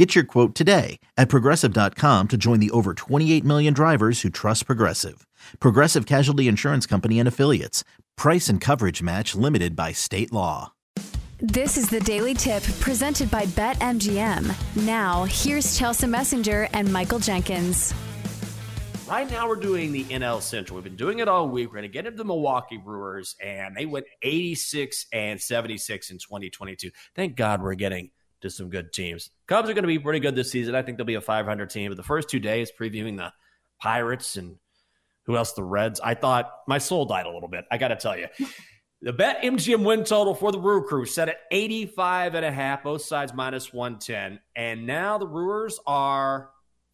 Get your quote today at progressive.com to join the over 28 million drivers who trust Progressive. Progressive Casualty Insurance Company and Affiliates. Price and coverage match limited by state law. This is the Daily Tip presented by BetMGM. Now, here's Chelsea Messenger and Michael Jenkins. Right now, we're doing the NL Central. We've been doing it all week. We're going to get into the Milwaukee Brewers, and they went 86 and 76 in 2022. Thank God we're getting to some good teams. Cubs are going to be pretty good this season. I think they'll be a 500 team. But the first two days, previewing the Pirates and who else, the Reds, I thought my soul died a little bit. I got to tell you. The BetMGM win total for the Brewer Crew set at 85 and a half, both sides minus 110. And now the Brewers are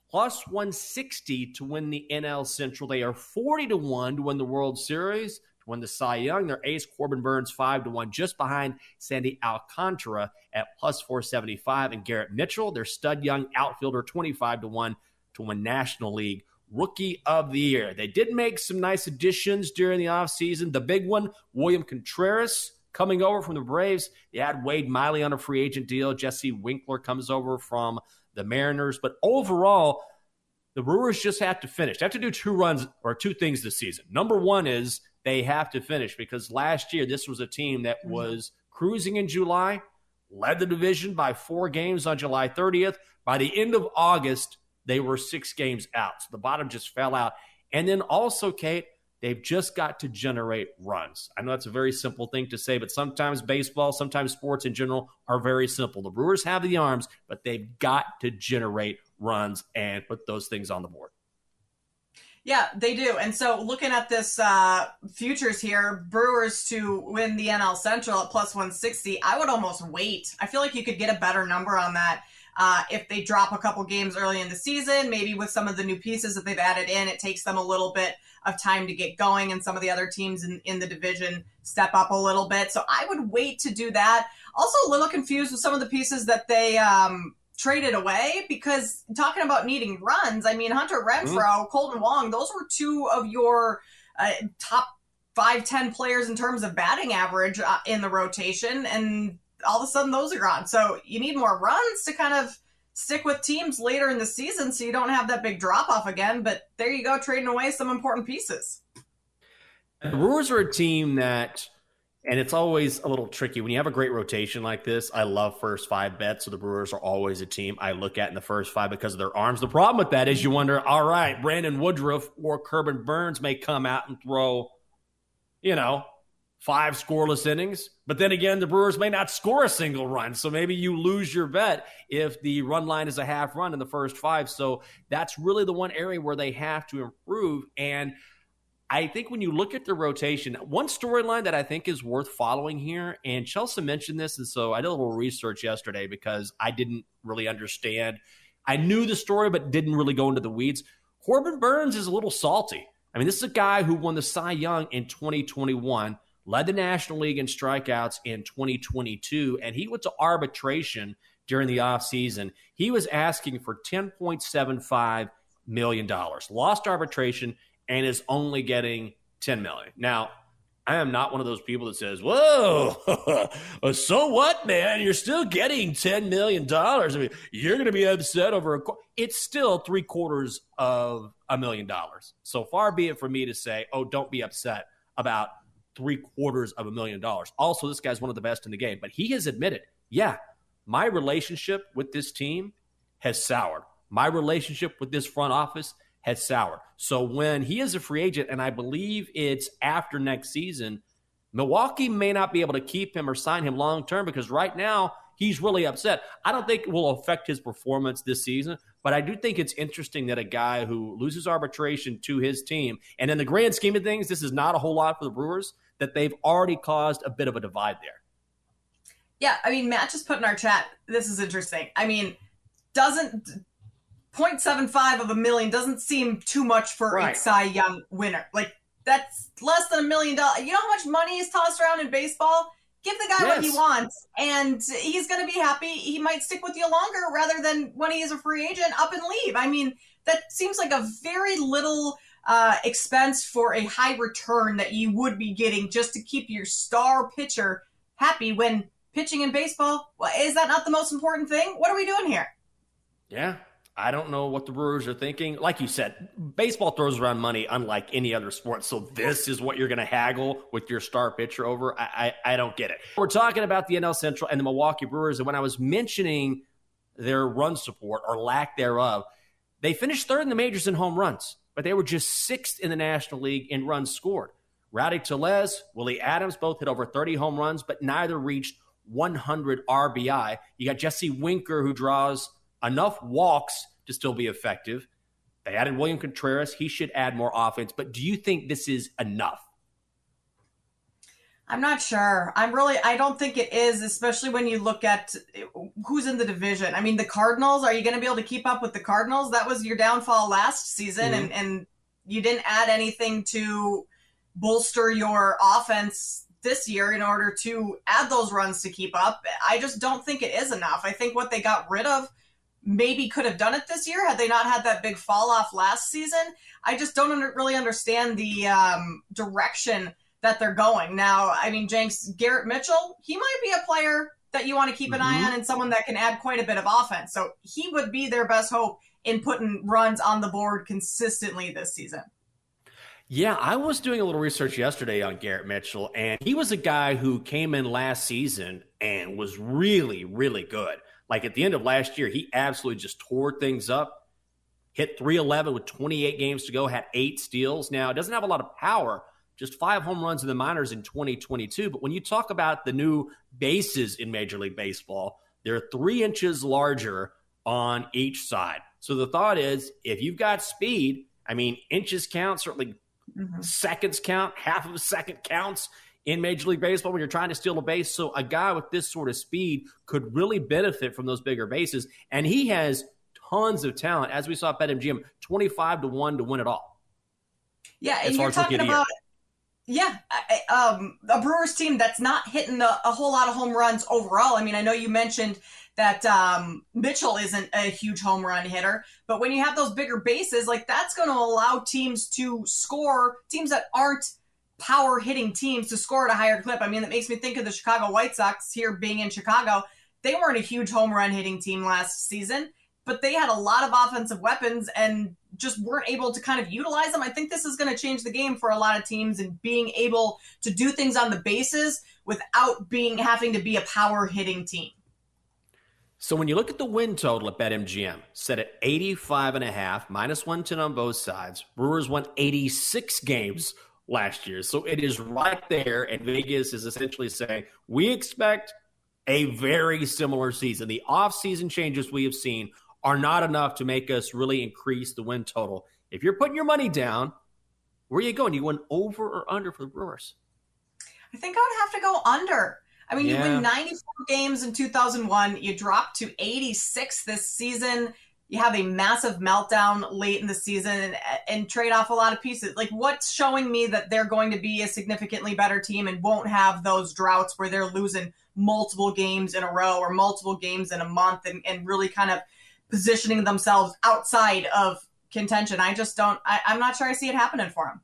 plus 160 to win the NL Central. They are 40 to 1 to win the World Series win the Cy Young. Their ace, Corbin Burnes, 5 to 1, just behind Sandy Alcantara at plus 475. And Garrett Mitchell, their stud young outfielder, 25 to 1 to win National League Rookie of the Year. They did make some nice additions during the offseason. The big one, William Contreras coming over from the Braves. They had Wade Miley on a free agent deal. Jesse Winker comes over from the Mariners. But overall, the Brewers just have to finish. They have to do two runs or two things this season. Number one is they have to finish because last year this was a team that mm-hmm. was cruising in July, led the division by four games on July 30th. By the end of August, they were six games out. So the bottom just fell out. And then also, Kate, they've just got to generate runs. I know that's a very simple thing to say, but sometimes baseball, sometimes sports in general are very simple. The Brewers have the arms, but they've got to generate runs and put those things on the board. Yeah, they do. And so looking at this uh, futures here, Brewers to win the NL Central at plus 160, I would almost wait. I feel like you could get a better number on that. Uh, if they drop a couple games early in the season, maybe with some of the new pieces that they've added in, it takes them a little bit of time to get going, and some of the other teams in, in the division step up a little bit. So I would wait to do that. Also, a little confused with some of the pieces that they um, traded away because talking about needing runs, I mean, Hunter Renfroe, mm-hmm. Kolten Wong, those were two of your uh, top five, ten players in terms of batting average uh, in the rotation. And all of a sudden those are gone. So you need more runs to kind of stick with teams later in the season so you don't have that big drop off again. But there you go, trading away some important pieces. The Brewers are a team that and it's always a little tricky when you have a great rotation like this. I love first five bets, so the Brewers are always a team I look at in the first five because of their arms. The problem with that is you wonder, all right, Brandon Woodruff or Corbin Burnes may come out and throw, you know, five scoreless innings, but then again, the Brewers may not score a single run, so maybe you lose your bet if the run line is a half run in the first five. So that's really the one area where they have to improve and. I think when you look at the rotation, one storyline that I think is worth following here, and Chelsea mentioned this, and so I did a little research yesterday because I didn't really understand. I knew the story, but didn't really go into the weeds. Corbin Burnes is a little salty. I mean, this is a guy who won the Cy Young in 2021, led the National League in strikeouts in 2022, and he went to arbitration during the offseason. He was asking for $10.75 million. Lost arbitration and is only getting 10 million. Now, I am not one of those people that says, "Whoa, so what, man? You're still getting ten million dollars. I mean, you're going to be upset over a. Qu-. It's still three quarters of a million dollars. So far be it for me to say, "Oh, don't be upset about three quarters of a million dollars." Also, this guy's one of the best in the game, but he has admitted, "Yeah, my relationship with this team has soured. My relationship with this front office has soured. So when he is a free agent, and I believe it's after next season, Milwaukee may not be able to keep him or sign him long term because right now he's really upset. I don't think it will affect his performance this season, but I do think it's interesting that a guy who loses arbitration to his team, and in the grand scheme of things, this is not a whole lot for the Brewers, that they've already caused a bit of a divide there. Yeah, I mean, Matt just put in our chat, this is interesting. I mean, doesn't 0.75 of a million doesn't seem too much for right. a Cy Young winner. Like that's less than a million dollars. You know how much money is tossed around in baseball? Give the guy yes. what he wants, and he's going to be happy. He might stick with you longer rather than when he is a free agent up and leave. I mean, that seems like a very little uh, expense for a high return that you would be getting just to keep your star pitcher happy when pitching in baseball. Well, is that not the most important thing? What are we doing here? Yeah, I don't know what the Brewers are thinking. Like you said, baseball throws around money unlike any other sport. So this is what you're going to haggle with your star pitcher over. I, I, I don't get it. We're talking about the NL Central and the Milwaukee Brewers, and when I was mentioning their run support or lack thereof, they finished third in the majors in home runs, but they were just sixth in the National League in runs scored. Rowdy Tellez, Willie Adams both hit over 30 home runs, but neither reached 100 RBI. You got Jesse Winker, who draws enough walks to still be effective. They added William Contreras. He should add more offense. But do you think this is enough? I'm not sure. I'm really, I don't think it is, especially when you look at who's in the division. I mean, the Cardinals, are you going to be able to keep up with the Cardinals? That was your downfall last season, mm-hmm. and, and you didn't add anything to bolster your offense this year in order to add those runs to keep up. I just don't think it is enough. I think what they got rid of maybe could have done it this year had they not had that big fall off last season. I just don't under, really understand the um, direction that they're going. Now, I mean, Jenks, Garrett Mitchell, he might be a player that you want to keep an mm-hmm. eye on and someone that can add quite a bit of offense. So he would be their best hope in putting runs on the board consistently this season. Yeah, I was doing a little research yesterday on Garrett Mitchell, and he was a guy who came in last season and was really, really good. Like at the end of last year, he absolutely just tore things up, hit 311 with 28 games to go, had eight steals. Now, it doesn't have a lot of power, just five home runs in the minors in 2022. But when you talk about the new bases in Major League Baseball, they're three inches larger on each side. So the thought is if you've got speed, I mean, inches count, certainly mm-hmm. seconds count, half of a second counts in Major League Baseball when you're trying to steal a base. So a guy with this sort of speed could really benefit from those bigger bases. And he has tons of talent, as we saw at BetMGM, 25 to 1 to win it all. Yeah, and you're talking about yeah, um, a Brewers team that's not hitting the, a whole lot of home runs overall. I mean, I know you mentioned that um, Mitchell isn't a huge home run hitter, but when you have those bigger bases, like that's going to allow teams to score, teams that aren't power hitting teams to score at a higher clip. I mean, that makes me think of the Chicago White Sox here being in Chicago. They weren't a huge home run hitting team last season, but they had a lot of offensive weapons and just weren't able to kind of utilize them. I think this is going to change the game for a lot of teams and being able to do things on the bases without being having to be a power hitting team. So when you look at the win total at BetMGM, set at 85 and a half, minus 110 on both sides. Brewers won 86 games last year. So it is right there. And Vegas is essentially saying, we expect a very similar season. The offseason changes we have seen are not enough to make us really increase the win total. If you're putting your money down, where are you going? You win over or under for the Brewers? I think I would have to go under. I mean, yeah. you win 94 games in 2001. You dropped to 86 this season. You have a massive meltdown late in the season and, and, trade off a lot of pieces. Like, what's showing me that they're going to be a significantly better team and won't have those droughts where they're losing multiple games in a row or multiple games in a month and, and really kind of positioning themselves outside of contention? I just don't, I, I'm not sure I see it happening for them.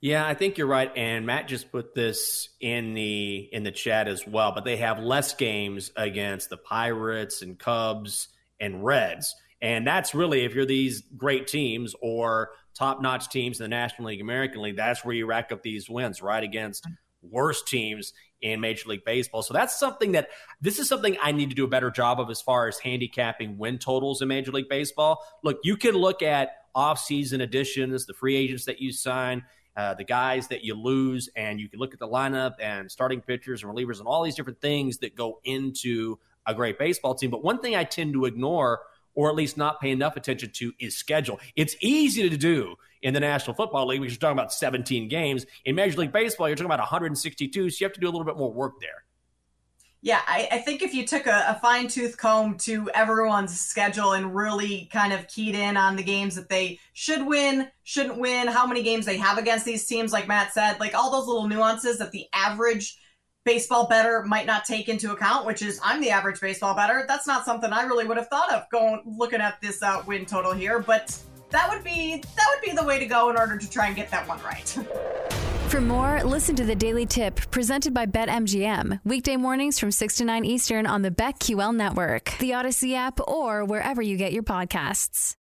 Yeah, I think you're right. And Matt just put this in the in the chat as well. But they have less games against the Pirates and Cubs and Reds. And that's really if you're these great teams or top notch teams in the National League, American League, that's where you rack up these wins, right? Against worst teams in Major League Baseball. So that's something that this is something I need to do a better job of as far as handicapping win totals in Major League Baseball. Look, you can look at off-season additions, the free agents that you sign, uh, the guys that you lose, and you can look at the lineup and starting pitchers and relievers and all these different things that go into a great baseball team. But one thing I tend to ignore or at least not pay enough attention to is schedule. It's easy to do in the National Football League because you're talking about 17 games. In Major League Baseball, you're talking about 162, so you have to do a little bit more work there. Yeah, I, I, think if you took a, a fine tooth comb to everyone's schedule and really kind of keyed in on the games that they should win, shouldn't win, how many games they have against these teams, like Matt said, like all those little nuances that the average baseball bettor might not take into account, which is I'm the average baseball bettor. That's not something I really would have thought of going looking at this uh, win total here, but that would be that would be the way to go in order to try and get that one right. For more, listen to the Daily Tip presented by BetMGM. Weekday mornings from 6 to 9 Eastern on the BetQL network, the Audacy app, or wherever you get your podcasts.